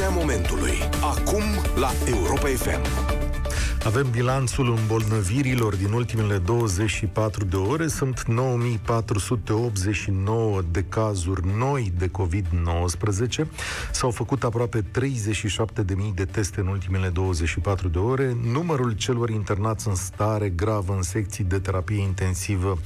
momentului. Acum la Europa FM. Avem bilanțul îmbolnăvirilor din ultimele 24 de ore. Sunt 9489 de cazuri noi de COVID-19. S-au făcut aproape 37.000 de teste în ultimele 24 de ore. Numărul celor internați în stare gravă în secții de terapie intensivă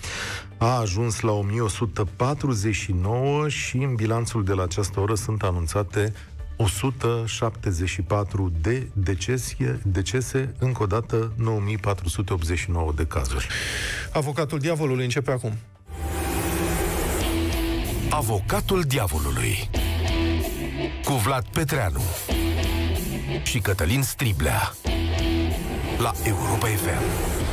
a ajuns la 1149 și în bilanțul de la această oră sunt anunțate 174 de decesie, decese, încă o dată 9489 de cazuri. Avocatul diavolului începe acum. Avocatul diavolului cu Vlad Petreanu și Cătălin Striblea la Europa FM.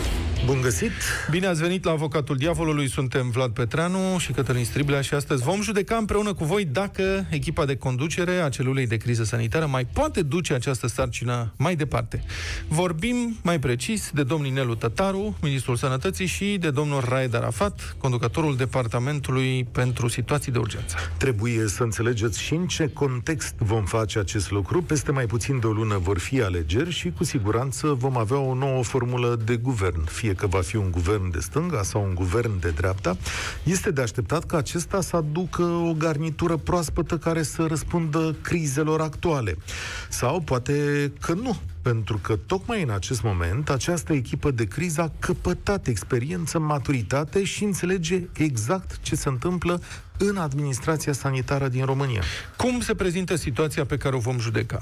Bun găsit! Bine ați venit la Avocatul Diavolului, suntem Vlad Petreanu și Cătălin Striblea și astăzi vom judeca împreună cu voi dacă echipa de conducere a celulei de criză sanitară mai poate duce această sarcină mai departe. Vorbim mai precis de domnul Nelu Tătaru, ministrul sănătății și de domnul Raed Arafat, conducătorul Departamentului pentru Situații de Urgență. Trebuie să înțelegeți și în ce context vom face acest lucru. Peste mai puțin de o lună vor fi alegeri și cu siguranță vom avea o nouă formulă de guvern, fie fie că va fi un guvern de stânga sau un guvern de dreapta, este de așteptat ca acesta să aducă o garnitură proaspătă care să răspundă crizelor actuale. Sau poate că nu, pentru că tocmai în acest moment această echipă de criză a căpătat experiență, maturitate și înțelege exact ce se întâmplă în administrația sanitară din România. Cum se prezintă situația pe care o vom judeca?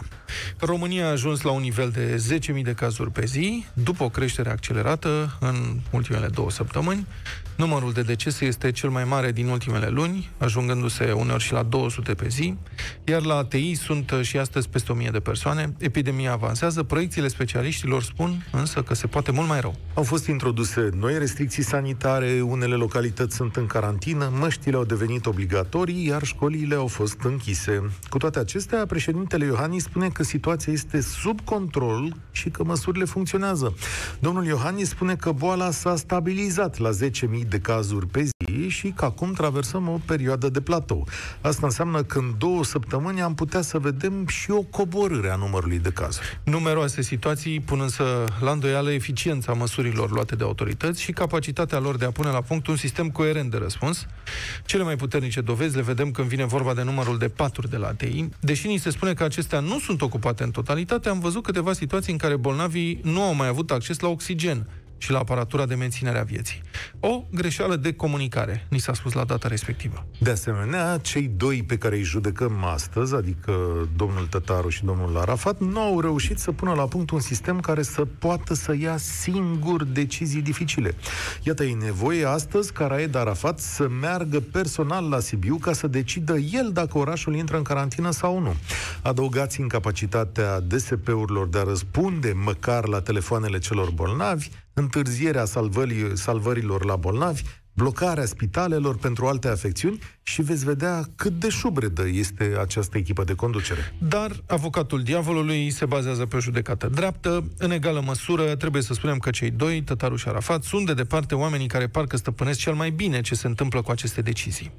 România a ajuns la un nivel de 10.000 de cazuri pe zi, după o creștere accelerată în ultimele două săptămâni. Numărul de decese este cel mai mare din ultimele luni, ajungându-se uneori și la 200 pe zi, iar la ATI sunt și astăzi peste 1000 de persoane. Epidemia avansează, proiecțiile specialiștilor spun însă că se poate mult mai rău. Au fost introduse noi restricții sanitare, unele localități sunt în carantină, măștile au devenit obligatorii, iar școlile au fost închise. Cu toate acestea, președintele Iohannis spune că situația este sub control și că măsurile funcționează. Domnul Iohannis spune că boala s-a stabilizat la 10.000 de cazuri pe zi și că acum traversăm o perioadă de platou. Asta înseamnă că în două săptămâni am putea să vedem și o coborâre a numărului de cazuri. Numeroase situații pun însă la îndoială eficiența măsurilor luate de autorități și capacitatea lor de a pune la punct un sistem coerent de răspuns. Cele mai puternice dovezi le vedem când vine vorba de numărul de paturi de la ATI. Deși ni se spune că acestea nu sunt ocupate în totalitate, am văzut câteva situații în care bolnavii nu au mai avut acces la oxigen și la aparatura de menținere a vieții. O greșeală de comunicare, ni s-a spus la data respectivă. De asemenea, cei doi pe care îi judecăm astăzi, adică domnul Tătaru și domnul Arafat, nu au reușit să pună la punct un sistem care să poată să ia singur decizii dificile. Iată, e nevoie astăzi ca Raed Arafat să meargă personal la Sibiu ca să decidă el dacă orașul intră în carantină sau nu. Adăugați incapacitatea DSP-urilor de a răspunde măcar la telefoanele celor bolnavi, întârzierea salvării, salvărilor la bolnavi, blocarea spitalelor pentru alte afecțiuni și veți vedea cât de șubredă este această echipă de conducere. Dar avocatul diavolului se bazează pe o judecată dreaptă. În egală măsură, trebuie să spunem că cei doi, Tătaruș și Arafat, sunt de departe oamenii care parcă stăpânesc cel mai bine ce se întâmplă cu aceste decizii.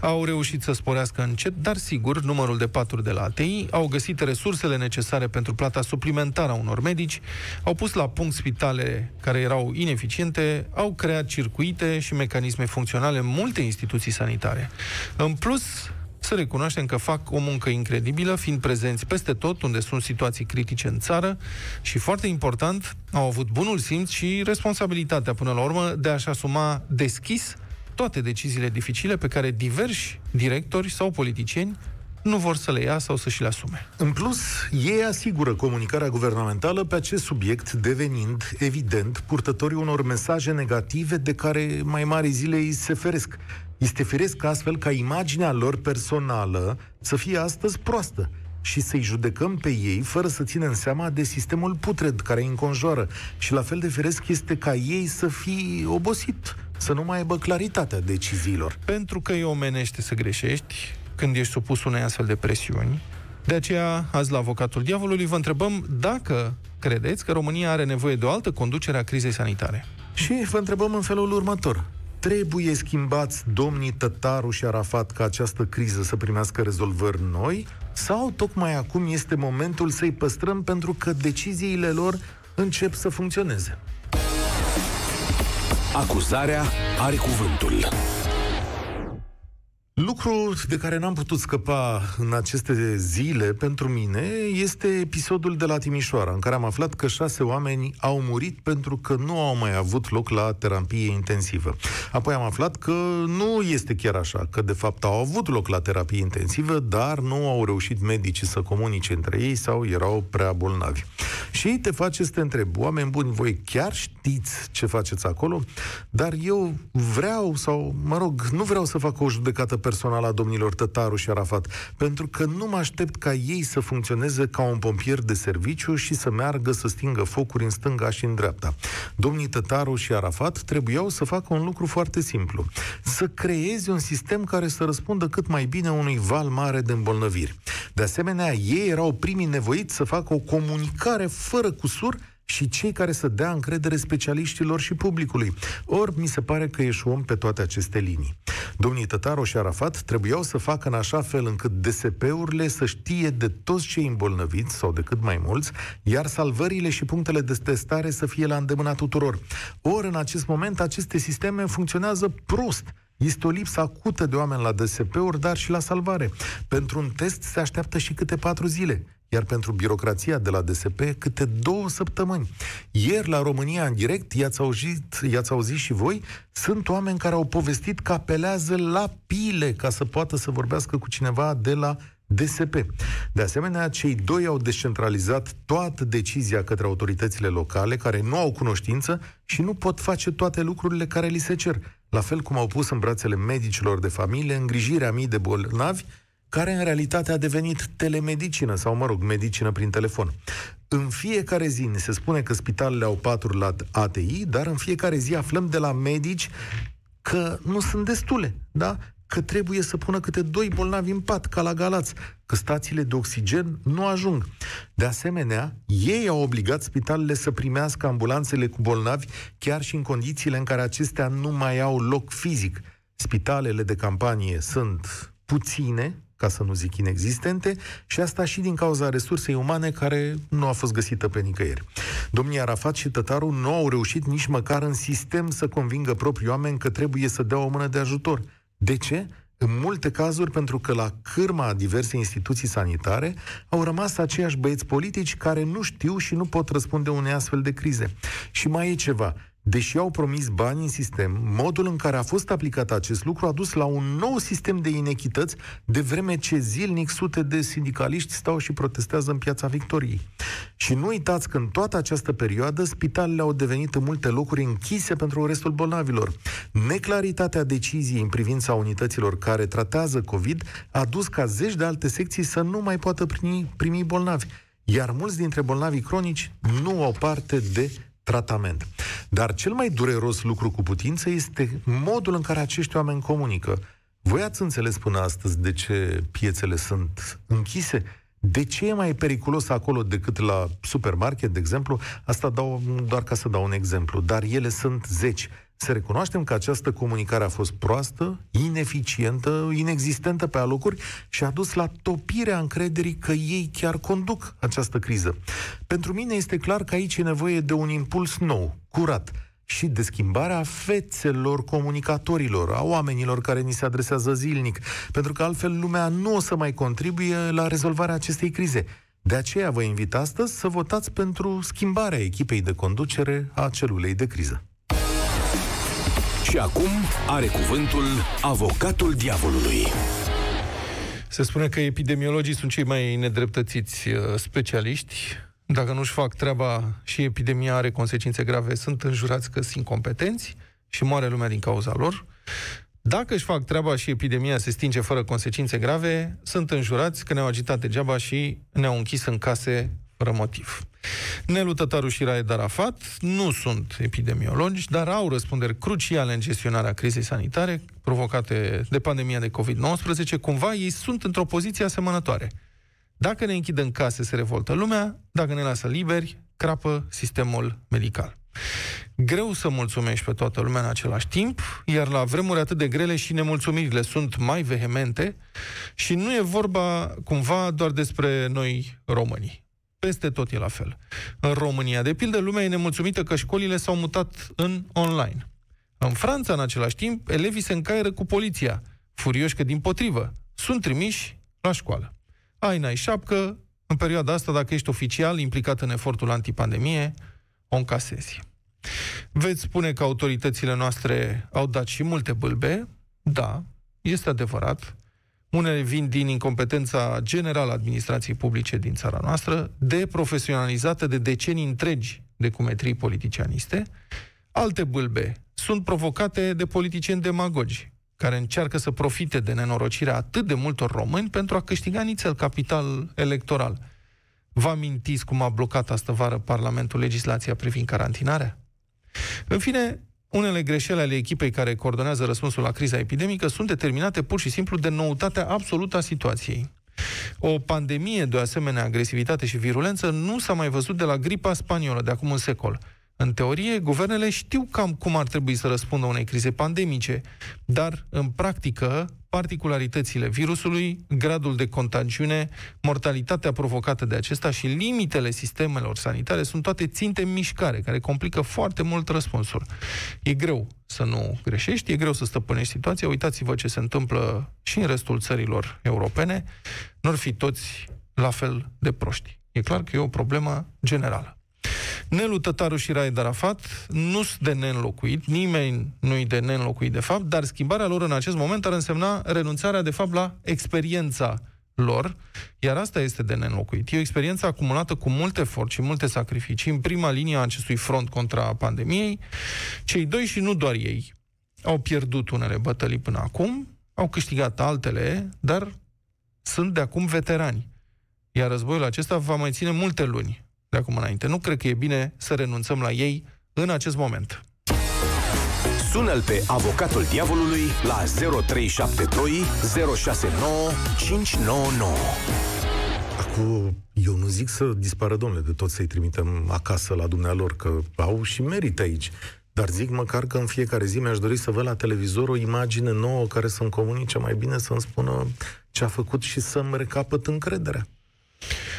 Au reușit să sporească încet, dar sigur, numărul de paturi de la ATI, au găsit resursele necesare pentru plata suplimentară a unor medici, au pus la punct spitale care erau ineficiente, au creat circuite și mecanisme funcționale în multe instituții sanitare. În plus, să recunoaștem că fac o muncă incredibilă, fiind prezenți peste tot unde sunt situații critice în țară și, foarte important, au avut bunul simț și responsabilitatea, până la urmă, de a-și asuma deschis toate deciziile dificile pe care diversi directori sau politicieni nu vor să le ia sau să și le asume. În plus, ei asigură comunicarea guvernamentală pe acest subiect, devenind, evident, purtătorii unor mesaje negative de care mai mari zile îi se feresc. Este firesc astfel ca imaginea lor personală să fie astăzi proastă și să-i judecăm pe ei fără să ținem seama de sistemul putred care îi înconjoară. Și la fel de firesc este ca ei să fie obosit, să nu mai aibă claritatea deciziilor. Pentru că e omenește să greșești când ești supus unei astfel de presiuni. De aceea, azi la Avocatul Diavolului, vă întrebăm dacă credeți că România are nevoie de o altă conducere a crizei sanitare. Și vă întrebăm în felul următor. Trebuie schimbați domnii Tătaru și Arafat ca această criză să primească rezolvări noi Sau tocmai acum este momentul să-i păstrăm pentru că deciziile lor încep să funcționeze? Acuzarea are cuvântul. Lucru de care n-am putut scăpa în aceste zile pentru mine este episodul de la Timișoara, în care am aflat că șase oameni au murit pentru că nu au mai avut loc la terapie intensivă. Apoi am aflat că nu este chiar așa, că de fapt au avut loc la terapie intensivă, dar nu au reușit medicii să comunice între ei sau erau prea bolnavi. Și te face să te întreb, oameni buni, voi chiar știți ce faceți acolo? Dar eu vreau, sau mă rog, nu vreau să fac o judecată personală a domnilor Tătaru și Arafat, pentru că nu mă aștept ca ei să funcționeze ca un pompier de serviciu și să meargă să stingă focuri în stânga și în dreapta. Domnii Tătaru și Arafat trebuiau să facă un lucru foarte simplu. Să creeze un sistem care să răspundă cât mai bine unui val mare de îmbolnăviri. De asemenea, ei erau primii nevoiți să facă o comunicare fără cusur și cei care să dea încredere specialiștilor și publicului. Ori mi se pare că eșuăm pe toate aceste linii. Domnii Tătaru și Arafat trebuiau să facă în așa fel încât DSP-urile să știe de toți cei îmbolnăviți sau de cât mai mulți, iar salvările și punctele de testare să fie la îndemâna tuturor. Ori în acest moment aceste sisteme funcționează prost. Este o lipsă acută de oameni la DSP-uri, dar și la salvare. Pentru un test se așteaptă și câte patru zile iar pentru birocrația de la DSP câte două săptămâni. Ieri la România în direct, i-ați auzit, i-ați auzit și voi, sunt oameni care au povestit că apelează la pile ca să poată să vorbească cu cineva de la DSP. De asemenea, cei doi au descentralizat toată decizia către autoritățile locale, care nu au cunoștință și nu pot face toate lucrurile care li se cer. La fel cum au pus în brațele medicilor de familie îngrijirea mii de bolnavi care în realitate a devenit telemedicină sau, mă rog, medicină prin telefon. În fiecare zi ne se spune că spitalele au patru la ATI, dar în fiecare zi aflăm de la medici că nu sunt destule, da? Că trebuie să pună câte doi bolnavi în pat, ca la Galați, că stațiile de oxigen nu ajung. De asemenea, ei au obligat spitalele să primească ambulanțele cu bolnavi chiar și în condițiile în care acestea nu mai au loc fizic. Spitalele de campanie sunt puține, ca să nu zic inexistente, și asta și din cauza resursei umane care nu a fost găsită pe nicăieri. Domnii Arafat și Tătaru nu au reușit nici măcar în sistem să convingă proprii oameni că trebuie să dea o mână de ajutor. De ce? În multe cazuri, pentru că la cârma diverse instituții sanitare au rămas aceiași băieți politici care nu știu și nu pot răspunde unei astfel de crize. Și mai e ceva deși au promis bani în sistem, modul în care a fost aplicat acest lucru a dus la un nou sistem de inechități, de vreme ce zilnic sute de sindicaliști stau și protestează în piața Victoriei. Și nu uitați că în toată această perioadă spitalele au devenit în multe locuri închise pentru restul bolnavilor. Neclaritatea deciziei în privința unităților care tratează COVID a dus ca zeci de alte secții să nu mai poată primi, primi bolnavi iar mulți dintre bolnavii cronici nu au parte de tratament. Dar cel mai dureros lucru cu putință este modul în care acești oameni comunică. Voi ați înțeles până astăzi de ce piețele sunt închise? De ce e mai periculos acolo decât la supermarket, de exemplu? Asta dau doar ca să dau un exemplu, dar ele sunt zeci. Să recunoaștem că această comunicare a fost proastă, ineficientă, inexistentă pe alocuri și a dus la topirea încrederii că ei chiar conduc această criză. Pentru mine este clar că aici e nevoie de un impuls nou, curat, și de schimbarea fețelor comunicatorilor, a oamenilor care ni se adresează zilnic, pentru că altfel lumea nu o să mai contribuie la rezolvarea acestei crize. De aceea vă invit astăzi să votați pentru schimbarea echipei de conducere a celulei de criză. Și acum are cuvântul avocatul diavolului. Se spune că epidemiologii sunt cei mai nedreptățiți uh, specialiști. Dacă nu-și fac treaba și epidemia are consecințe grave, sunt înjurați că sunt incompetenți și moare lumea din cauza lor. Dacă își fac treaba și epidemia se stinge fără consecințe grave, sunt înjurați că ne-au agitat degeaba și ne-au închis în case fără motiv. Nelu Tătaru și Raed Arafat nu sunt epidemiologi, dar au răspunderi cruciale în gestionarea crizei sanitare provocate de pandemia de COVID-19. Cumva ei sunt într-o poziție asemănătoare. Dacă ne închid în case, se revoltă lumea, dacă ne lasă liberi, crapă sistemul medical. greu să mulțumești pe toată lumea în același timp, iar la vremuri atât de grele și nemulțumirile sunt mai vehemente și nu e vorba cumva doar despre noi românii. Peste tot e la fel. În România, de pildă, lumea e nemulțumită că școlile s-au mutat în online. În Franța, în același timp, elevii se încaieră cu poliția, furioși că, din potrivă, sunt trimiși la școală. Ai, n-ai șapcă, în perioada asta, dacă ești oficial implicat în efortul antipandemie, o încasezi. Veți spune că autoritățile noastre au dat și multe bâlbe. Da, este adevărat. Unele vin din incompetența generală a administrației publice din țara noastră, deprofesionalizată de decenii întregi de cumetrii politicianiste. Alte bâlbe sunt provocate de politicieni demagogi, care încearcă să profite de nenorocirea atât de multor români pentru a câștiga nițel capital electoral. Vă amintiți cum a blocat astă vară Parlamentul legislația privind carantinarea? În fine, unele greșeli ale echipei care coordonează răspunsul la criza epidemică sunt determinate pur și simplu de noutatea absolută a situației. O pandemie de o asemenea agresivitate și virulență nu s-a mai văzut de la gripa spaniolă de acum un secol. În teorie, guvernele știu cam cum ar trebui să răspundă unei crize pandemice, dar, în practică, particularitățile virusului, gradul de contagiune, mortalitatea provocată de acesta și limitele sistemelor sanitare sunt toate ținte în mișcare, care complică foarte mult răspunsul. E greu să nu greșești, e greu să stăpânești situația. Uitați-vă ce se întâmplă și în restul țărilor europene. Nu ar fi toți la fel de proști. E clar că e o problemă generală. Nelu Tătaru și Raed Arafat nu sunt de neînlocuit, nimeni nu-i de neînlocuit de fapt, dar schimbarea lor în acest moment ar însemna renunțarea de fapt la experiența lor, iar asta este de neînlocuit. E o experiență acumulată cu mult efort și multe sacrificii în prima linie a acestui front contra pandemiei. Cei doi și nu doar ei au pierdut unele bătălii până acum, au câștigat altele, dar sunt de acum veterani. Iar războiul acesta va mai ține multe luni de acum înainte. Nu cred că e bine să renunțăm la ei în acest moment. Sună-l pe avocatul diavolului la 0372 069 599. Acum, eu nu zic să dispară, domnule, de tot să-i trimitem acasă la dumnealor, că au și merit aici. Dar zic măcar că în fiecare zi mi-aș dori să văd la televizor o imagine nouă care să-mi comunice mai bine, să-mi spună ce a făcut și să-mi recapăt încrederea.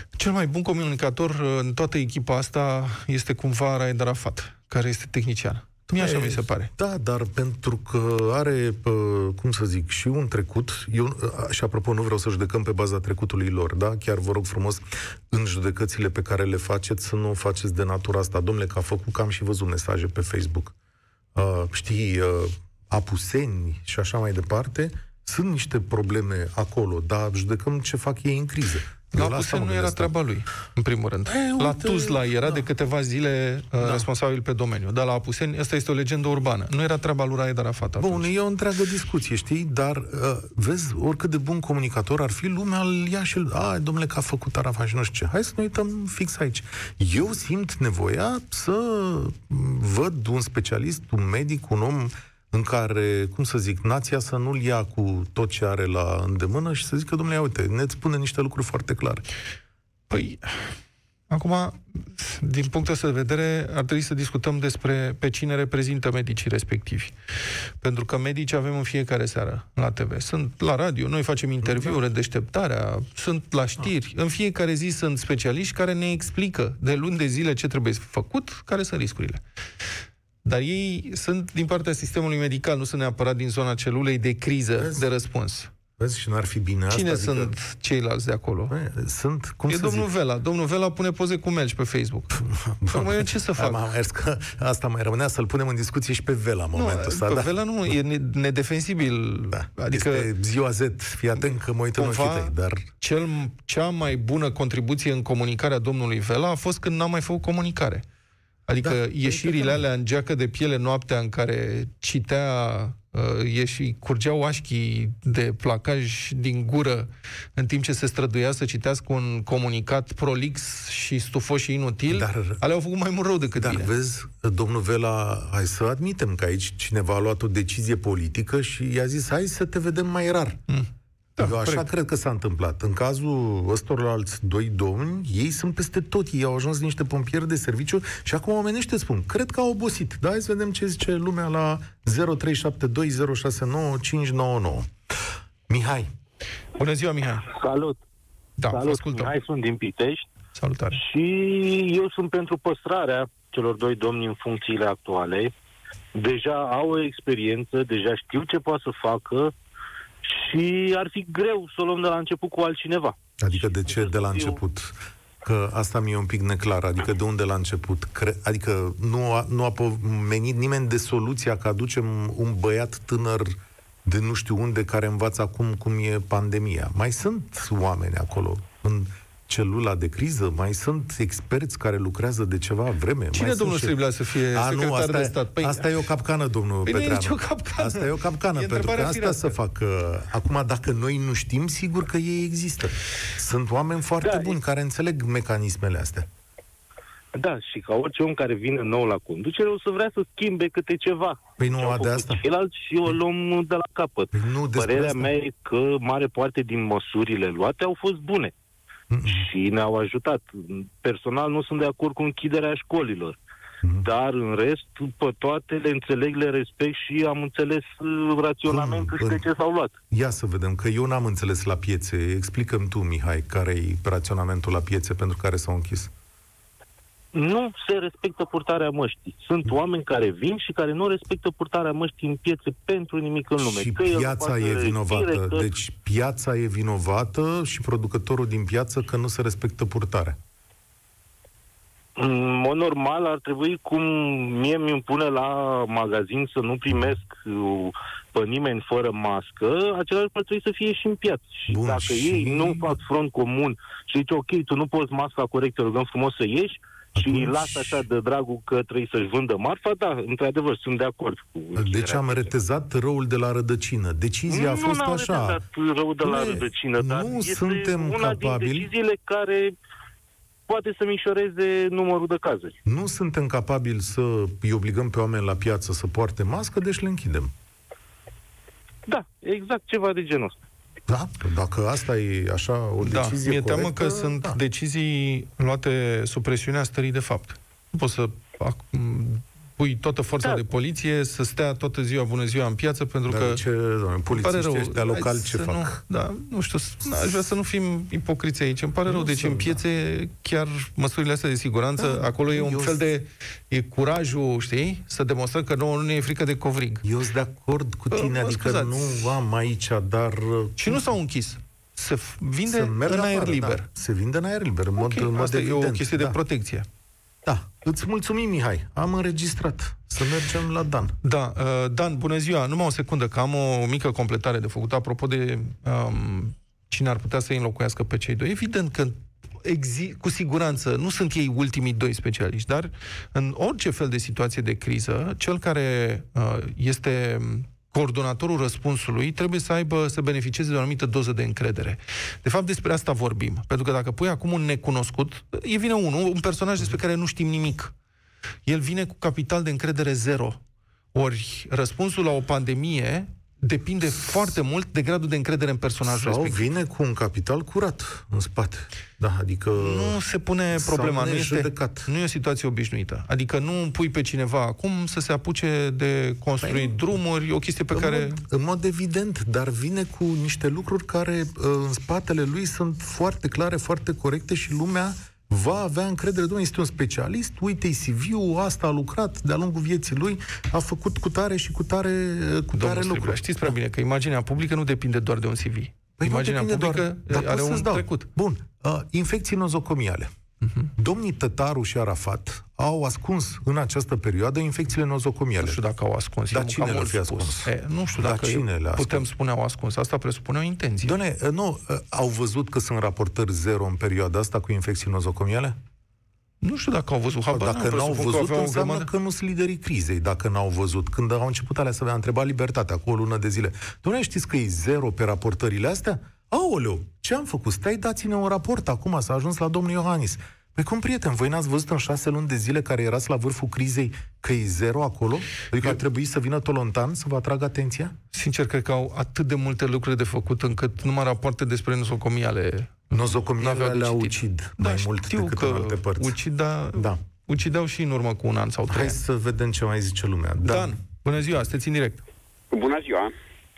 Cel mai bun comunicator uh, în toată echipa asta este cumva Raed Arafat, care este tehnician. Mie așa mi se pare. Da, dar pentru că are, cum să zic, și un trecut, eu, și apropo, nu vreau să judecăm pe baza trecutului lor, da? Chiar vă rog frumos, în judecățile pe care le faceți, să nu faceți de natura asta. Domnule, că a făcut, că am și văzut mesaje pe Facebook. Uh, știi, uh, apuseni și așa mai departe, sunt niște probleme acolo, dar judecăm ce fac ei în criză. La Pusen nu era treaba lui, în primul rând. E, la Tuzla era da. de câteva zile uh, da. responsabil pe domeniu. Dar la Apuseni, asta este o legendă urbană. Nu era treaba lui Raed Arafat atunci. Bun, e o întreagă discuție, știi? Dar, uh, vezi, oricât de bun comunicator ar fi, lumea îl ia și a, domnule, că a făcut Arafat și nu știu ce. Hai să ne uităm fix aici. Eu simt nevoia să văd un specialist, un medic, un om în care, cum să zic, nația să nu-l ia cu tot ce are la îndemână și să zică, domnule, uite, ne spune niște lucruri foarte clare. Păi, acum, din punctul ăsta de vedere, ar trebui să discutăm despre pe cine reprezintă medicii respectivi. Pentru că medici avem în fiecare seară la TV. Sunt la radio, noi facem interviuri, deșteptarea, sunt la știri. În fiecare zi sunt specialiști care ne explică de luni de zile ce trebuie făcut, care sunt riscurile. Dar ei sunt din partea sistemului medical, nu sunt neapărat din zona celulei de criză, Vezi? de răspuns. Vezi, și n-ar fi bine Cine asta? sunt adică... ceilalți de acolo? Bă, sunt, cum e să domnul zic? Vela. Domnul Vela pune poze cu melci pe Facebook. Bun. Mai eu ce să fac? Am mers că asta mai rămânea să-l punem în discuție și pe Vela în momentul nu, ăsta. Pe da. Vela nu, e nedefensibil. Da. Adică este ziua Z, fii atent că mă uit în ochii tăi, dar... Cel, cea mai bună contribuție în comunicarea domnului Vela a fost când n-a mai făcut comunicare. Adică da, ieșirile alea în geacă de piele noaptea în care citea uh, ieși, curgeau așchii de placaj din gură în timp ce se străduia să citească un comunicat prolix și stufos și inutil, dar, alea au făcut mai mult rău decât dar bine. vezi, domnul Vela, hai să admitem că aici cineva a luat o decizie politică și i-a zis, hai să te vedem mai rar. Mm. Da, Eu așa corect. cred că s-a întâmplat. În cazul ăstor alți doi domni, ei sunt peste tot. Ei au ajuns niște pompieri de serviciu și acum omenește spun, cred că au obosit. Da, hai să vedem ce zice lumea la 0372069599. Mihai. Bună ziua, Mihai. Salut. Da, Salut, ascultăm. Mihai, sunt din Pitești. Salutare. Și eu sunt pentru păstrarea celor doi domni în funcțiile actuale. Deja au o experiență, deja știu ce poate să facă și ar fi greu să o luăm de la început cu altcineva. Adică de ce de la început? Că asta mi-e un pic neclar. Adică de unde la început? Cre- adică nu a, nu a pomenit nimeni de soluția că aducem un băiat tânăr de nu știu unde care învață acum cum e pandemia. Mai sunt oameni acolo în celula de criză, mai sunt experți care lucrează de ceva vreme. Cine, mai domnul Striblea, să fie A, secretar nu, asta de stat? Păi, asta e o capcană, domnul păi Petreanu. Nu e nicio capcană. Asta e o capcană, e pentru că asta să fac. Acum, dacă noi nu știm, sigur că ei există. Sunt oameni foarte da, buni e... care înțeleg mecanismele astea. Da, și ca orice om care vine nou la conducere, o să vrea să schimbe câte ceva. Păi nu, de asta. Ceilalți și o luăm de la capăt. Păi nu Părerea asta. mea e că mare parte din măsurile luate au fost bune. Mm-mm. Și ne-au ajutat. Personal nu sunt de acord cu închiderea școlilor. Mm-hmm. Dar, în rest, pe toate le înțeleg, le respect și am înțeles uh, raționamentul și de ce s-au luat. Ia să vedem, că eu n-am înțeles la piețe. Explicăm tu, Mihai, care e raționamentul la piețe pentru care s-au închis nu se respectă purtarea măștii. Sunt oameni care vin și care nu respectă purtarea măștii în piețe pentru nimic în lume. Și că piața e vinovată. Că... Deci piața e vinovată și producătorul din piață că nu se respectă purtarea. În mod normal ar trebui, cum mie mi pune la magazin să nu primesc uh, pe nimeni fără mască, același lucru trebuie să fie și în piață. Și Bun, dacă și... ei nu fac front comun și zice, ok, tu nu poți masca corectă, rugăm frumos să ieși, și Atunci... lasă așa de dragul că trebuie să-și vândă marfa, da, într-adevăr, sunt de acord cu... Deci am retezat răul de la rădăcină. Decizia nu, a fost nu așa. Nu retezat răul de la rădăcină, dar nu este suntem una capabili... din deciziile care poate să mișoreze numărul de cazuri. Nu suntem capabili să îi obligăm pe oameni la piață să poarte mască, deci le închidem. Da, exact ceva de genul ăsta. Da, dacă asta e așa o da, decizie mi-e teamă că sunt da. decizii luate sub presiunea stării de fapt. Nu pot să pui toată forța da. de poliție să stea toată ziua, bună ziua, în piață, pentru Dar că... ce, doamne, polițiștii ăștia locali ce fac? Nu, da, nu știu, aș vrea să nu fim ipocriți aici. Îmi pare nu rău. Deci în piețe, da. chiar măsurile astea de siguranță, da, acolo e un eu fel de... E curajul, știi? Să demonstrăm că nouă nu ne e frică de covrig. Eu sunt de acord cu tine, uh, adică scuzați. nu am aici, dar... Și nu s-au închis se vinde în aer afară, liber. Da. Se vinde în aer liber, în okay. mod, în mod Asta evident. e o chestie da. de protecție. Da. Îți mulțumim, Mihai. Am înregistrat. Să mergem la Dan. Da. Uh, Dan, bună ziua. Numai o secundă, că am o mică completare de făcut. Apropo de um, cine ar putea să îi înlocuiască pe cei doi. Evident că exi- cu siguranță nu sunt ei ultimii doi specialiști, dar în orice fel de situație de criză, cel care uh, este coordonatorul răspunsului trebuie să aibă, să beneficieze de o anumită doză de încredere. De fapt, despre asta vorbim. Pentru că dacă pui acum un necunoscut, e vine unul, un personaj despre care nu știm nimic. El vine cu capital de încredere zero. Ori răspunsul la o pandemie depinde foarte mult de gradul de încredere în personajul Sau respectiv. vine cu un capital curat în spate. Da, adică nu se pune problema, nu este, nu e o situație obișnuită. Adică nu pui pe cineva acum să se apuce de construit păi, drumuri, o chestie pe în care... Mod, în mod evident, dar vine cu niște lucruri care în spatele lui sunt foarte clare, foarte corecte și lumea va avea încredere, domnule, este un specialist, uite-i CV-ul, asta a lucrat de-a lungul vieții lui, a făcut cu tare și cu tare, cu tare lucruri. Știți prea bine că imaginea publică nu depinde doar de un CV. Păi imaginea publică doar, are un trecut. Bun, uh, infecții nozocomiale. Uh-huh. Domnii Tătaru și Arafat au ascuns în această perioadă infecțiile nozocomiale. Nu știu dacă au ascuns. Dar cine le-a fi ascuns? E, nu știu dacă cine le putem spune au ascuns. Asta presupune o intenție. Doamne, nu, au văzut că sunt raportări zero în perioada asta cu infecții nozocomiale? Nu știu dacă au văzut. Habar dacă n-au văzut, că înseamnă grămadă... că nu sunt liderii crizei, dacă n-au văzut. Când au început alea să vă întreba libertatea, cu o lună de zile. Doamne, știți că e zero pe raportările astea? Aoleu, ce am făcut? Stai, dați-ne un raport acum, s-a ajuns la domnul Iohannis. Păi cum, prieten, voi n-ați văzut în șase luni de zile care erați la vârful crizei că e zero acolo? Adică ar trebui să vină Tolontan să vă atragă atenția? Sincer, cred că au atât de multe lucruri de făcut încât numai rapoarte despre nosocomii ale... Nosocomii N-aveau de le citit. ucid mai Da, mult știu decât că în alte părți. Ucida, Da. ucideau și în urmă cu un an sau trei Hai ani. să vedem ce mai zice lumea. Da. Dan, bună ziua, sunteți în direct. Bună ziua!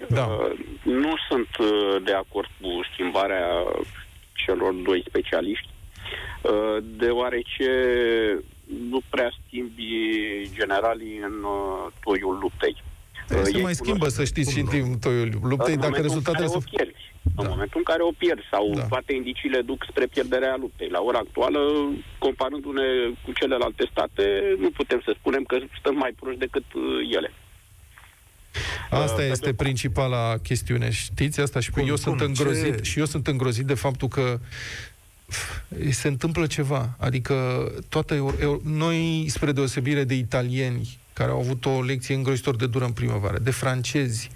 Da. Uh, nu sunt uh, de acord cu schimbarea celor doi specialiști, uh, deoarece nu prea schimbi generalii în uh, toiul luptei. Se Uh, mai ei schimbă, cunosc- să știți, și în timpul luptei, în dacă momentul rezultatele în care sunt... o pierzi. În Da. momentul în care o pierzi sau Da. toate indiciile duc spre pierderea luptei. La ora actuală, comparându-ne cu celelalte state, nu putem să spunem că stăm mai proști decât uh, ele. Asta pe este de- principala chestiune, știți asta? Și Cum, eu cum? sunt îngrozit, Ce? și eu sunt îngrozit de faptul că f, se întâmplă ceva. Adică toată eu, eu, noi, spre deosebire de italieni, care au avut o lecție îngrozitor de dură în primăvară, de francezi,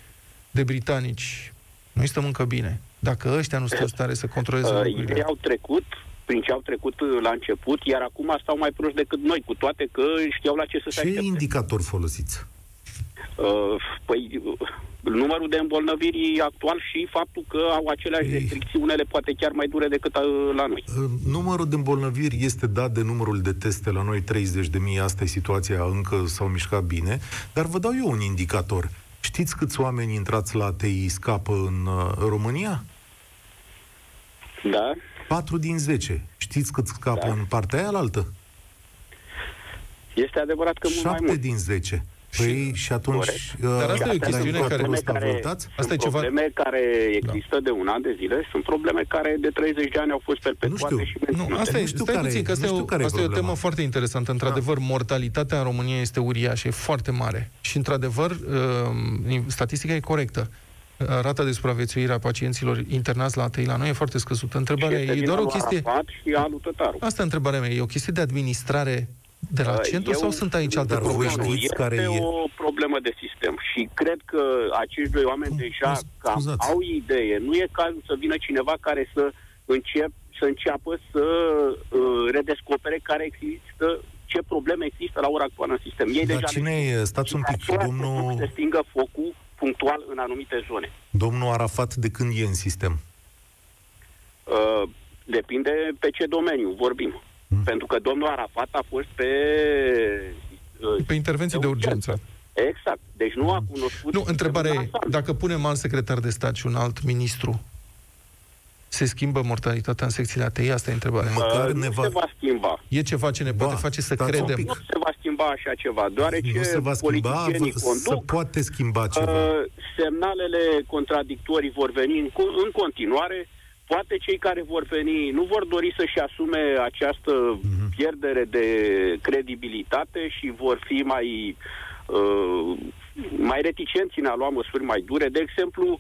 de britanici, noi stăm încă bine. Dacă ăștia nu sunt în stare să controleze Uh, lucrurile. Idei au trecut prin ce au trecut uh, la început, iar acum stau mai proști decât noi, cu toate că știau la ce să se Ce aștepte. indicator folosiți? Uh, păi, uh, numărul de îmbolnăviri actual și faptul că au aceleași Ei. restricții, unele poate chiar mai dure decât uh, la noi. Uh, Numărul de îmbolnăviri este dat de numărul de teste la noi, 30 de mii, asta e situația, încă s-au mișcat bine, dar vă dau eu un indicator. Știți câți oameni intrați la ATI scapă în uh, România? Da? 4 din 10. Știți cât scapă Da. în partea aia altă? Este adevărat că mult mai 7 mult. din 10. Păi și atunci... Corect. uh, Dar asta e o la chestiune indicatorul care- ăsta vă care- uitați? Asta e sunt ceva- probleme care există de un an de zile, sunt probleme care de 30 de ani au fost perpetuate știu. și Nu, menținute. asta e, Nu știu stai care puțin, e- că asta, nu e, știu o, care e asta e o problema. temă foarte interesantă. Într-adevăr, mortalitatea în România este uriașă, e foarte mare. Și, într-adevăr, uh, statistica e corectă. Uh, Rata de supraviețuire a pacienților internați la ATI la noi e foarte scăzută. Întrebarea Și e, este e doar o vina lui chestie... Arafat și alu tătaru. Asta e întrebarea mea. E o chestie de administrare de la Uh, centru eu- sau sunt aici alte Dar voi probleme? știți este care e- o problemă de sistem și cred că acești doi oameni Cum? deja Nu, cam scuzați. au idee. Nu e cazul să vină cineva care să încep să înceapă să uh, redescopere care există, ce probleme există la ora actuală în sistem. Ei Dar deja cine e? Stați un pic, domnul, se stingă focul punctual în anumite zone. domnul Arafat de când e în sistem? Uh, depinde pe ce domeniu vorbim. Hmm. Pentru că domnul Arafat a fost pe... Uh, Pe intervenții de urgență. Exact. Deci nu a cunoscut... Nu, întrebarea e, sistemul dacă punem alt secretar de stat și un alt ministru, se schimbă mortalitatea în secțiile ATI? Asta e întrebarea. Măcar Uh, ne nu va... se va schimba. E ceva ce ne Ba, poate face să stați un credem. pic. Nu se va schimba așa ceva, deoarece Nu se va schimba, politicienii vă- se conduc, poate schimba ceva. uh, semnalele contradictorii vor veni în, co- în continuare, poate cei care vor veni nu vor dori să-și asume această Mhm. pierdere de credibilitate și vor fi mai uh, mai reticenți în a lua măsuri mai dure. De exemplu, uh,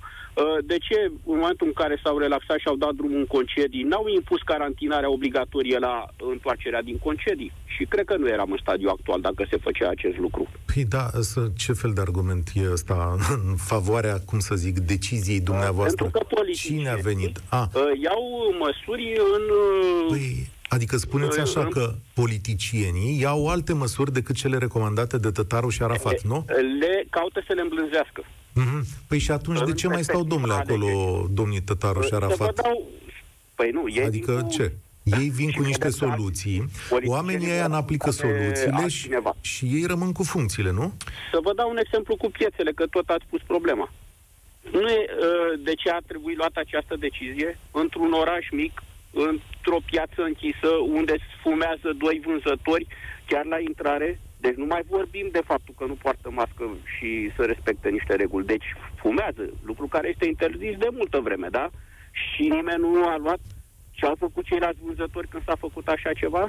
de ce în momentul în care s-au relaxat și au dat drumul în concedii, n-au impus carantinarea obligatorie la întoarcerea din concedii? Și cred că nu eram în stadiu actual dacă se făcea acest lucru. Păi da, să, ce fel de argument e ăsta în favoarea, cum să zic, deciziei dumneavoastră? Pentru că politicienii, Cine a venit? A, Uh, iau măsuri în... uh, păi, adică spuneți Uh, așa în- că politicienii iau alte măsuri decât cele recomandate de Tătaru și Arafat, nu? Le caută să le îmblânzească. Mhm. Păi și atunci de În ce mai stau, domnule, perspectiva acolo, domnii Tătaru și Să vă Arafat? dau... Păi nu, ei Adică vin cu- ce? Ei vin și cu niște cu dreptate. soluții, Politicienii oamenii ăia vor n-aplică aplica pe soluțiile și, altcineva. și ei rămân cu funcțiile, nu? Să vă dau un exemplu cu piețele, că tot ați pus problema. Nu e uh, de ce a trebuit luată această decizie într-un oraș mic, într-o piață închisă, unde fumează doi vânzători chiar la intrare. Deci nu mai vorbim de faptul că nu poartă mască și să respecte niște reguli. Deci fumează, lucru care este interzis de multă vreme, da? Și nimeni nu a luat ce au făcut ceilalți vânzători când s-a făcut așa ceva?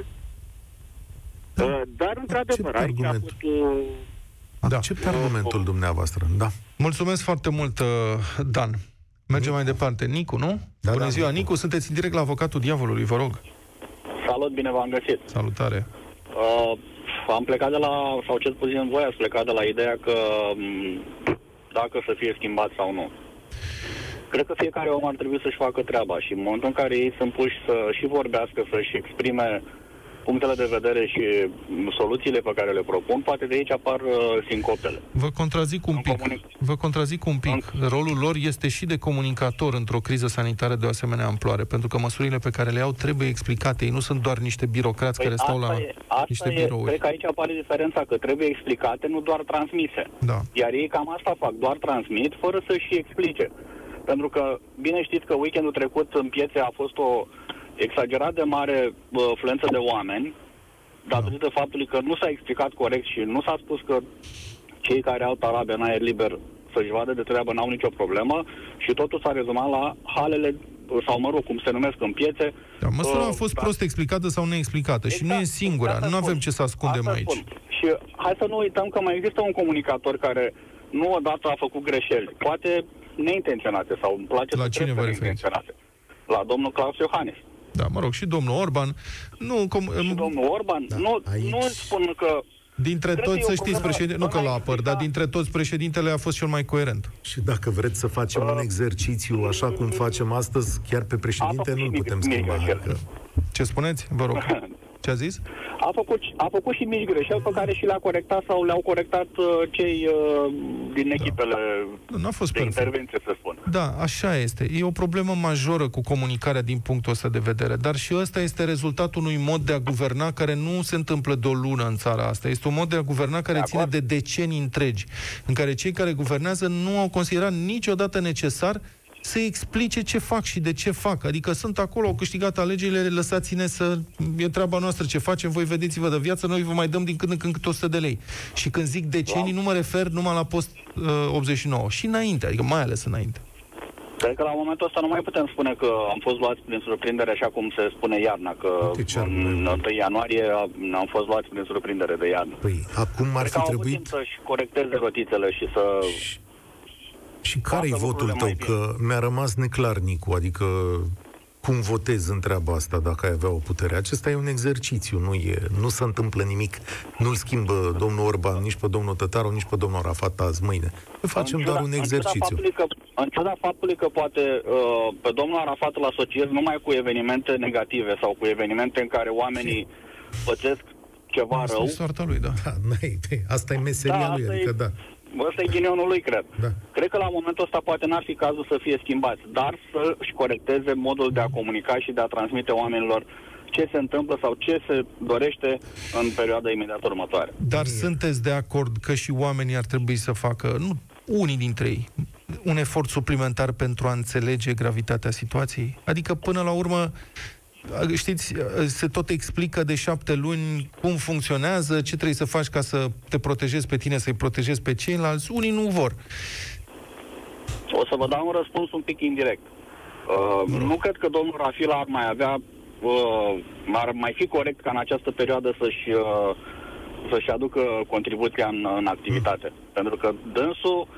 Uh, Dar, într-adevăr, aici a argument. fost o Da. Accept argumentul dumneavoastră, da. Mulțumesc foarte mult, uh, Dan. Mergem mai departe. Nicu, nu? Da, Bună da, ziua, Nicu. Nicu. Sunteți în direct la avocatul diavolului, vă rog. Salut, bine v-am găsit. Salutare. Uh, am plecat de la, sau cel puțin voi ați plecat de la ideea că m, dacă să fie schimbat sau nu. Cred că fiecare om ar trebui să-și facă treaba și în momentul în care ei sunt puși să și vorbească, să-și exprime punctele de vedere și soluțiile pe care le propun, poate de aici apar uh, sincopele. Vă contrazic un pic. Vă contrazic un pic. Rolul lor este și de comunicator într-o criză sanitară de o asemenea amploare, pentru că măsurile pe care le au trebuie explicate. Ei nu sunt doar niște birocrați păi care stau la e, asta niște e, birouri. Cred că aici apare diferența, că trebuie explicate, nu doar transmise. Da. Iar ei cam asta fac, doar transmit, fără să și explice. Pentru că, bine știți că weekendul trecut în piețe a fost o exagerat de mare uh, fluență de oameni, datorită da. faptului că nu s-a explicat corect și nu s-a spus că cei care au tarabe în aer liber să-și vadă de treabă n-au nicio problemă și totul s-a rezumat la halele sau mă rog, cum se numesc în piețe. Da, măsura uh, a fost da. prost explicată sau neexplicată exact, și nu e exact, singura, exact nu avem ce să ascundem aici. Spun. Și hai să nu uităm că mai există un comunicator care nu odată a făcut greșeli, poate neintenționate sau îmi place la să cine vă referiți? La domnul Claus Iohannis. Da, mă rog, și domnul Orban. Nu, com... Și domnul Orban, da, nu, aici... nu spun că Dintre toți, să știți, președinte, nu că la apăr, dar dintre toți președintele a fost cel mai coerent. Și dacă vreți să facem uh, un exercițiu așa cum facem astăzi, chiar pe președinte nu-l putem schimba. Ce spuneți? Vă rog. Ce a zis? A făcut, a făcut și mici greșeli pe care și le-a corectat sau le-au corectat uh, cei uh, din da. echipele da. Nu a fost de perfect. intervenție, să spun. Da, așa este. E o problemă majoră cu comunicarea din punctul ăsta de vedere, dar și ăsta este rezultatul unui mod de a guverna care nu se întâmplă de o lună în țara asta. Este un mod de a guverna care de ține acord? de decenii întregi, în care cei care guvernează nu au considerat niciodată necesar să explice ce fac și de ce fac. Adică sunt acolo, au câștigat alegerile, lăsați-ne să... E treaba noastră ce facem, voi vedeți-vă de viață, noi vă mai dăm din când în când câte 100 de lei. Și când zic decenii, nu mă refer numai la post uh, 89, și înainte, adică mai ales înainte. Cred că la momentul ăsta nu mai putem spune că am fost luați prin surprindere, așa cum se spune iarna, că în 1 ianuarie am fost luați prin surprindere de iarnă. Păi, acum ar fi trebuit... să-și corecteze rotițele și să și care e votul tău? Că mi-a rămas neclar, Nicu, adică cum votezi în treaba asta dacă ai avea o putere. Acesta e un exercițiu, nu, e, nu se întâmplă nimic. Nu-l schimbă domnul Orban, nici pe domnul Tătaru, nici pe domnul Rafat azi, mâine. Ne facem ciuda, doar un exercițiu. În ciuda, că, în ciuda faptului că poate uh, pe domnul Arafat îl asociez numai cu evenimente negative sau cu evenimente în care oamenii pățesc ceva asta rău. Asta e soarta lui, da. da asta e meseria da, lui, adică e... da. Ăsta e ghinionul lui, cred. Da. Cred că la momentul ăsta poate n-ar fi cazul să fie schimbați, dar să-și corecteze modul de a comunica și de a transmite oamenilor ce se întâmplă sau ce se dorește în perioada imediat următoare. Dar sunteți de acord că și oamenii ar trebui să facă, nu unii dintre ei, un efort suplimentar pentru a înțelege gravitatea situației? Adică, până la urmă, știți, se tot explică de șapte luni cum funcționează, ce trebuie să faci ca să te protejezi pe tine, să-i protejezi pe ceilalți. Unii nu vor. O să vă dau un răspuns un pic indirect. Uh, nu cred că domnul Rafila ar mai avea, uh, ar mai fi corect ca în această perioadă să-și, uh, să-și aducă contribuția în, în activitate. Mm. Pentru că dânsul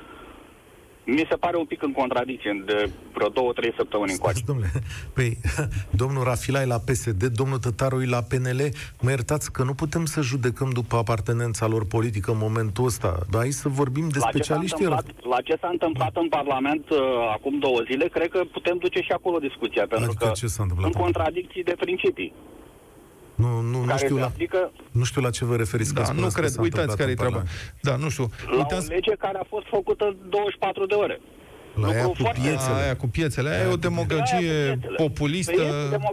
mi se pare un pic în contradicție de vreo două, trei săptămâni încoace. Domnule, păi, domnul Rafila e la PSD, domnul Tătaru e la PNL. Mă iertați că nu putem să judecăm după apartenența lor politică în momentul ăsta. Dar hai să vorbim de la specialiști. Ce la ce s-a întâmplat în Parlament uh, acum două zile, cred că putem duce și acolo discuția, pentru adică că ce s-a întâmplat sunt contradicții de principii. Nu, nu, nu, știu la, aplică... nu știu la ce vă referiți. Da, nu cred. Uitați care e treaba. Da, nu știu. La Uitați... o lege care a fost făcută 24 de ore. La aia cu piețele. Aia cu piețele. Aia e o demagogie populistă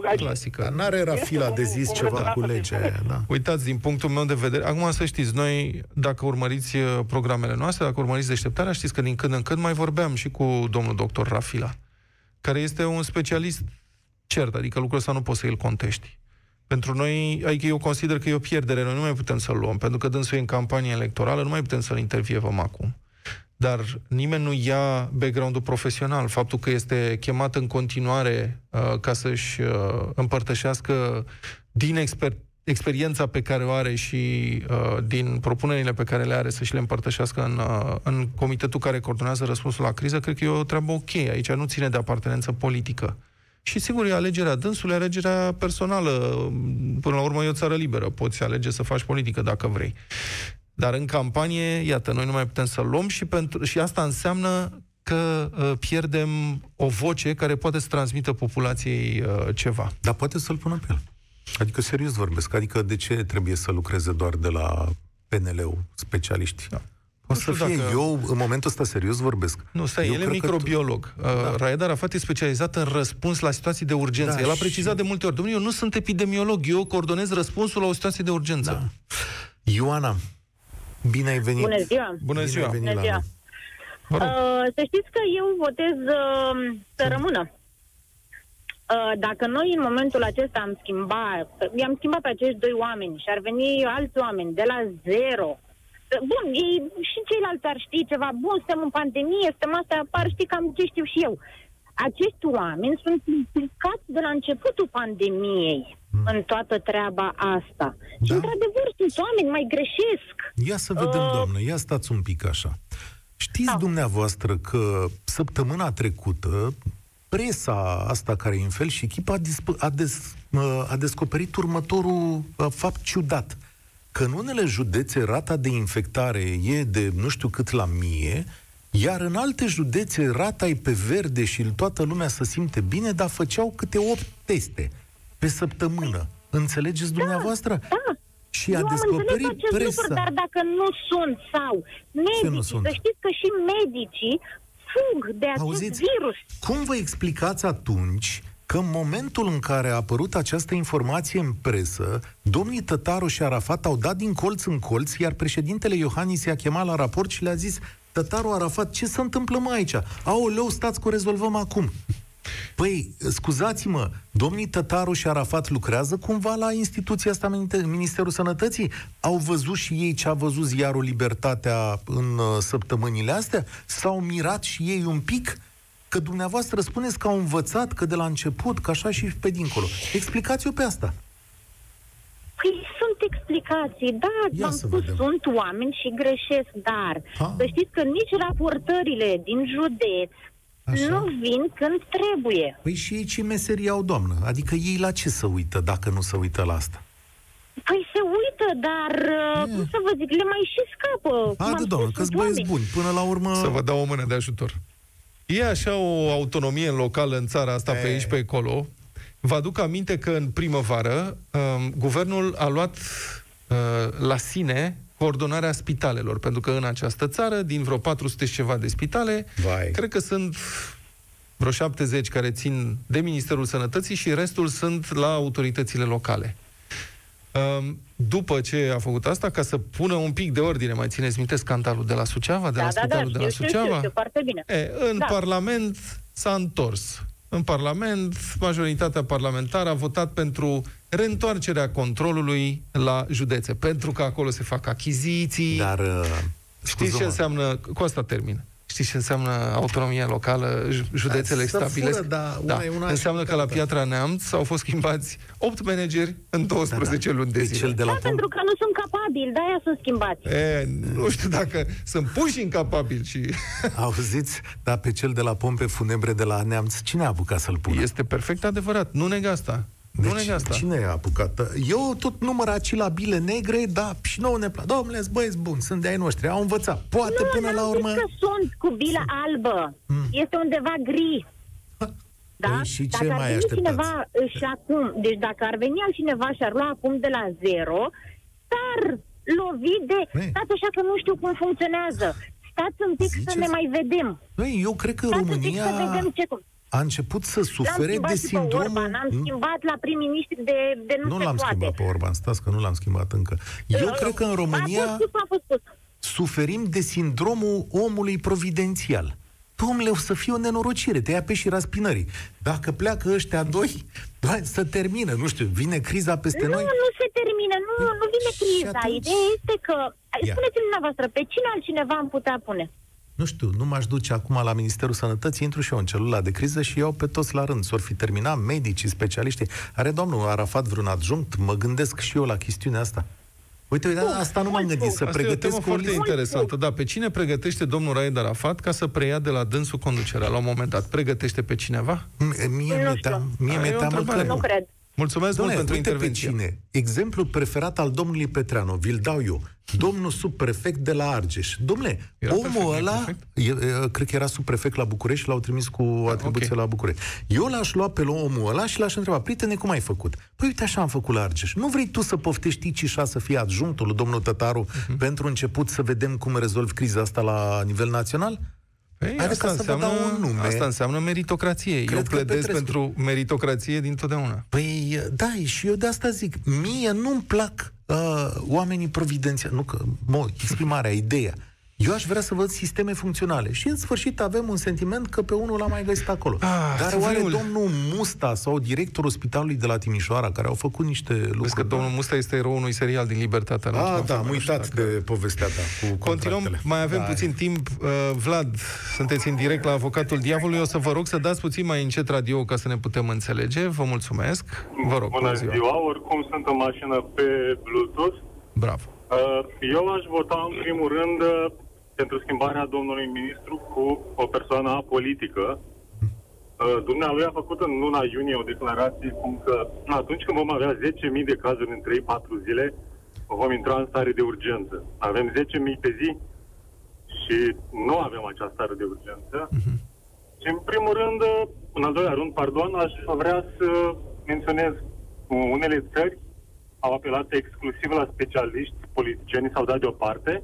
păi clasică. Dar n-are Rafila de zis ceva cu legea aia, da. Uitați, din punctul meu de vedere, acum să știți, noi, dacă urmăriți uh, programele noastre, dacă urmăriți deșteptarea, știți că din când în când mai vorbeam și cu domnul doctor Rafila, care este un specialist cert, adică lucrul ăsta nu poți să îl contești. Pentru noi, adică eu consider că e o pierdere, noi nu mai putem să-l luăm, pentru că dânsul e în campanie electorală, nu mai putem să-l intervievăm acum. Dar nimeni nu ia background-ul profesional. Faptul că este chemat în continuare uh, ca să-și uh, împărtășească din exper- experiența pe care o are și uh, din propunerile pe care le are să și le împărtășească în, uh, în comitetul care coordonează răspunsul la criză, cred că e o treabă ok. Aici nu ține de apartenență politică. Și sigur, e alegerea dânsului, alegerea personală. Până la urmă e o țară liberă. Poți alege să faci politică dacă vrei. Dar în campanie, iată, noi nu mai putem să luăm și, pentru, și asta înseamnă că uh, pierdem o voce care poate să transmită populației uh, ceva. Dar poate să-l pună pe el. Adică serios vorbesc. Adică de ce trebuie să lucreze doar de la PNL-ul specialiști? Da. O să fie dacă... eu, în momentul ăsta, serios vorbesc. Nu, stai, eu el e microbiolog. Tu... Uh, da. Raed Arafat e specializat în răspuns la situații de urgență. Da, el a precizat și... de multe ori, domnule, eu nu sunt epidemiolog, eu coordonez răspunsul la o situație de urgență. Da. Ioana, bine ai venit. Bună ziua. Bună ziua. Bine Bună ziua. Uh, să știți că eu votez uh, să rămână. Uh, dacă noi în momentul acesta am schimbat, i-am schimbat pe acești doi oameni și ar veni alți oameni de la zero, Bun, ei și ceilalți ar ști ceva. Bun, suntem în pandemie, suntem astea, par ști cam ce știu și eu. Acești oameni sunt implicați de la începutul pandemiei mm. în toată treaba asta. Da? Și, într-adevăr, sunt oameni, mai greșesc. Ia să vedem, uh... doamnă, ia stați un pic așa. Știți da. dumneavoastră că săptămâna trecută presa asta care e în fel și echipa a, disp- a, des- a descoperit următorul fapt ciudat că în unele județe rata de infectare e de nu știu cât la mie, iar în alte județe rata e pe verde și toată lumea să simte bine, dar făceau câte 8 teste pe săptămână. Înțelegeți da, dumneavoastră? Da. Și Eu a descoperit presa. Lucru, dar dacă nu sunt sau medicii, nu sunt? să știți că și medicii fug de acest Auziți, virus. Cum vă explicați atunci că în momentul în care a apărut această informație în presă, domnii Tătaru și Arafat au dat din colț în colț, iar președintele Iohannis i-a chemat la raport și le-a zis Tătaru, Arafat, ce se întâmplă mai aici? Aoleu, stați cu rezolvăm acum. Păi, scuzați-mă, domnii Tătaru și Arafat lucrează cumva la instituția asta, Ministerul Sănătății? Au văzut și ei ce a văzut ziarul Libertatea în uh, săptămânile astea? S-au mirat și ei un pic? Că dumneavoastră spuneți că au învățat, că de la început, că așa și pe dincolo. Explicați-o pe asta. Păi sunt explicații, da, v-am spus, vedem. sunt oameni și greșesc, dar ha. să știți că nici raportările din județ Așa. nu vin când trebuie. Păi și ei ce meserie au, doamnă? Adică ei la ce să uită dacă nu se uită la asta? Păi se uită, dar, e. cum să vă zic, le mai și scapă. Haide, doamnă, că-s băieți buni. Până la urmă... Să vă dau o mână de ajutor. E așa o autonomie locală în țara asta, e. pe aici, pe acolo. Vă aduc aminte că în primăvară um, guvernul a luat uh, la sine coordonarea spitalelor, pentru că în această țară, din vreo 400 și ceva de spitale, Vai. cred că sunt vreo 70 care țin de Ministerul Sănătății și restul sunt la autoritățile locale. Um, după ce a făcut asta, ca să pună un pic de ordine, mai țineți minte scandalul de la Suceava, de da, la da, da, de la știu, Suceava? Știu, știu, foarte bine. E, în da. Parlament s-a întors. În Parlament, majoritatea parlamentară a votat pentru reîntoarcerea controlului la județe, pentru că acolo se fac achiziții. Dar, uh, Știți ce înseamnă, cu asta termin, Știți ce înseamnă autonomia locală, județele să stabile? Fură, da, una da. Una înseamnă că la Piatra Neamț au fost schimbați 8 manageri în 12 da, da. luni de zile. Cel de la da, pentru că nu sunt capabili, de-aia sunt schimbați. E, nu știu dacă sunt puși incapabili și... Auziți, dar pe cel de la pompe funebre de la Neamț, cine a apucat să-l pună? Este perfect adevărat, nu neg asta. Deci, nu asta. cine e apucat? Eu tot număr aci la bile negre, da, și nouă ne plac. Domnule, băieți bun, sunt de ai noștri, au învățat. Poate nu, până la urmă... Nu, că sunt cu bilă albă. Hmm. Este undeva gri. Da? Păi și ce dacă mai ar veni cineva și acum, deci dacă ar veni altcineva și ar lua acum de la zero, s-ar lovi de... Ei. Stați așa că nu știu cum funcționează. Stați un pic Ziceți? să ne mai vedem. Ei, eu cred că Stați România... Un pic să vedem ce a început să sufere de sindromul... Orban, am schimbat la prim-ministru de, de nu, nu l-am poate. schimbat pe Orban, stați că nu l-am schimbat încă. Eu uh, cred că în România a fost a fost spus. suferim de sindromul omului providențial. Domnule, o să fie o nenorocire, te ia pe și raspinării. Dacă pleacă ăștia doi, doar să termină, nu știu, vine criza peste nu, noi? Nu, nu se termină, nu, nu vine criza. Atunci... Ideea este că, spuneți-mi dumneavoastră, pe cine altcineva am putea pune? Nu știu, nu m-aș duce acum la Ministerul Sănătății, intru și eu în celula de criză și iau pe toți la rând. S-or fi terminat medicii, specialiștii. Are domnul Arafat vreun adjunct? Mă gândesc și eu la chestiunea asta. Uite, uite, asta nu m-am gândit, să asta pregătesc o, o foarte interesantă. Da, pe cine pregătește domnul Raed Arafat ca să preia de la dânsul conducerea la un moment dat? Pregătește pe cineva? Mie mi-e teamă, mie mi-e teamă că nu. cred. Mulțumesc Doamne, mult pentru intervenție. cine. Exemplul preferat al domnului Petreanu, vi-l dau eu. Domnul subprefect de la Argeș. Domnule, era omul ăla, e, e, cred că era subprefect la București și l-au trimis cu atribuție okay. la București. Eu l-aș lua pe omul ăla și l-aș întreba, prietene, cum ai făcut? Păi uite așa am făcut la Argeș. Nu vrei tu să poftești Cicișa să fie adjunctul lui domnul Tătaru uh-huh. pentru început să vedem cum rezolvi criza asta la nivel național? Păi, asta, înseamnă, un nume. asta înseamnă meritocrație. Cred eu pledez pentru meritocrație dintotdeauna. Păi, da, și eu de asta zic. Mie nu-mi plac uh, oamenii providențiali. Nu că, mă, exprimarea, ideea. Eu aș vrea să văd sisteme funcționale. Și în sfârșit avem un sentiment că pe unul l-am mai găsit acolo. Ah, Dar oare vreul. domnul Musta sau directorul spitalului de la Timișoara, care au făcut niște lucruri... Vezi că domnul Musta este eroul unui serial din Libertatea. Ah, da, am uitat de povestea ta cu Continuăm, mai avem da. puțin timp. Uh, Vlad, sunteți în direct la Avocatul Diavolului. O să vă rog să dați puțin mai încet radio ca să ne putem înțelege. Vă mulțumesc. Vă rog, Bună ziua. ziua. Oricum sunt în mașină pe Bluetooth. Bravo. Uh, eu aș vota în primul rând pentru schimbarea domnului ministru cu o persoană apolitică. Uh, dumnealui a făcut în luna iunie o declarație cum că atunci când vom avea 10.000 de cazuri în 3-4 zile, vom intra în stare de urgență. Avem 10.000 pe zi și nu avem această stare de urgență. Uh-huh. Și în primul rând, în al doilea rând, pardon, aș vrea să menționez unele țări au apelat exclusiv la specialiști, politicieni s-au dat deoparte,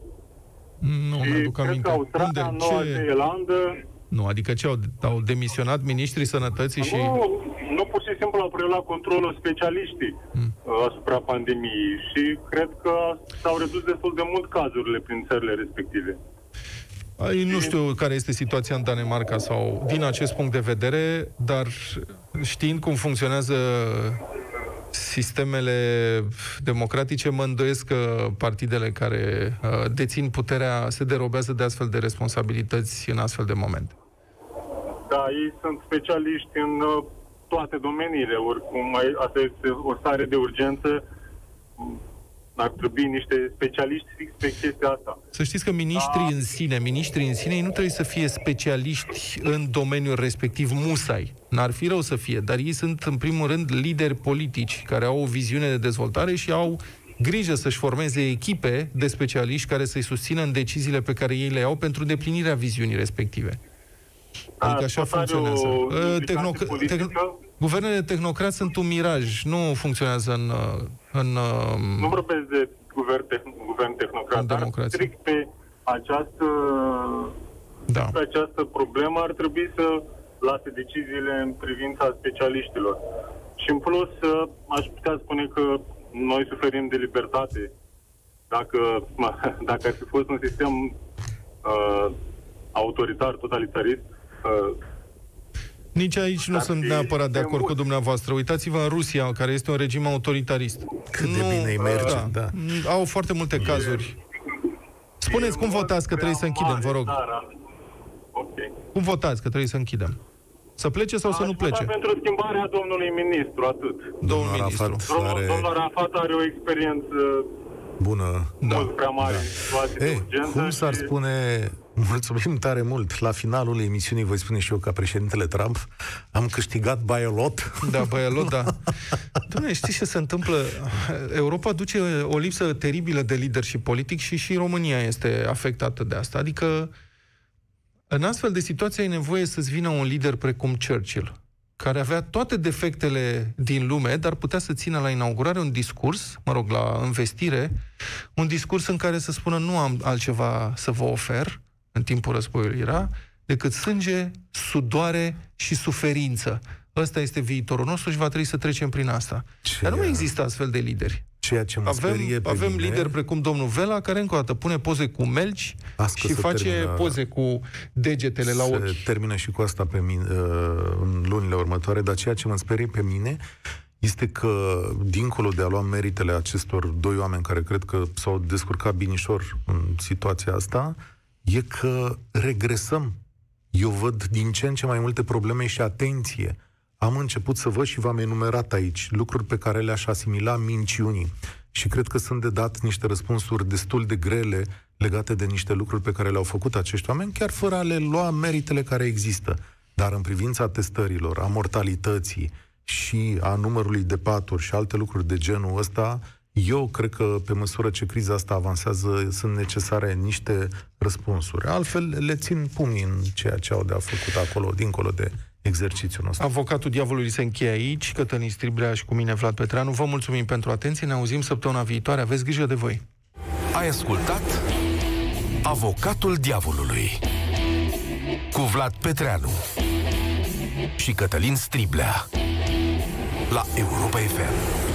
nu mi aduc aminte. Că Australia, Unde? Noua ce? Zeelandă... Nu, adică ce, au, au demisionat ministrii sănătății și... Nu, nu pur și simplu au preluat controlul specialiștii mm. asupra pandemiei și cred că s-au redus destul de mult cazurile prin țările respective. Ai, nu știu care este situația în Danemarca sau din acest punct de vedere, dar știind cum funcționează sistemele democratice, mă îndoiesc că partidele care uh, dețin puterea se derobează de astfel de responsabilități în astfel de momente. Da, ei sunt specialiști în uh, toate domeniile, oricum asta este o stare de urgență ar trebui niște specialiști fix pe chestia asta. Să știți că miniștrii da. în sine, miniștrii în sine, ei nu trebuie să fie specialiști în domeniul respectiv musai. N-ar fi rău să fie, dar ei sunt în primul rând lideri politici care au o viziune de dezvoltare și au grijă să-și formeze echipe de specialiști care să-i susțină în deciziile pe care ei le iau pentru deplinirea viziunii respective. Adică așa funcționează. Ă, tehnoc- tehn- Guvernele tehnocrați sunt un miraj, nu funcționează în... în nu vorbesc de guvern, tehn- guvern tehnocrat, dar strict pe această, da. pe această problemă ar trebui să lase deciziile în privința specialiștilor. Și în plus, aș putea spune că noi suferim de libertate. Dacă, dacă ar fi fost un sistem uh, autoritar, totalitarist, uh, nici aici nu sunt neapărat de acord cu dumneavoastră. Uitați-vă în Rusia, care este un regim autoritarist. Cât nu, de bine îi merge, da. da. Au foarte multe cazuri. Spuneți cum votați că trebuie să închidem, vă rog. Okay. Cum votați că trebuie să închidem? Să plece sau să nu plece? pentru schimbarea domnului ministru, atât. Domnul, domnul ministru. Are... Domnul Rafat are o experiență bună. Da. Mult prea mare da. Ei, cum s-ar și... spune Mulțumim tare mult. La finalul emisiunii voi spune și eu ca președintele Trump am câștigat by a lot. Da, by a lot, da. Doamne, știți ce se întâmplă? Europa duce o lipsă teribilă de leadership politic și și România este afectată de asta. Adică în astfel de situație ai nevoie să-ți vină un lider precum Churchill, care avea toate defectele din lume, dar putea să țină la inaugurare un discurs, mă rog, la investire, un discurs în care să spună nu am altceva să vă ofer, în timpul războiului era, decât sânge, sudoare și suferință. Ăsta este viitorul nostru și va trebui să trecem prin asta. Ce Dar nu mai există astfel de lideri. Ceea ce mă avem, pe avem mine... lideri precum domnul Vela, care încă o dată pune poze cu melci Ască și face termină, poze cu degetele la ochi. Se termină și cu asta pe mine, uh, în lunile următoare, dar ceea ce mă sperie pe mine este că, dincolo de a lua meritele acestor doi oameni care cred că s-au descurcat binișor în situația asta, e că regresăm. Eu văd din ce în ce mai multe probleme și atenție. Am început să văd și v-am enumerat aici lucruri pe care le-aș asimila minciunii. Și cred că sunt de dat niște răspunsuri destul de grele legate de niște lucruri pe care le-au făcut acești oameni, chiar fără a le lua meritele care există. Dar în privința testărilor, a mortalității și a numărului de paturi și alte lucruri de genul ăsta, eu cred că pe măsură ce criza asta avansează, sunt necesare niște răspunsuri. Altfel le țin pumnii în ceea ce au de a făcut acolo, dincolo de exercițiul nostru. Avocatul diavolului se încheie aici, Cătălin Stribrea și cu mine Vlad Petreanu. Vă mulțumim pentru atenție, ne auzim săptămâna viitoare, aveți grijă de voi. Ai ascultat Avocatul diavolului cu Vlad Petreanu și Cătălin Striblea la Europa FM.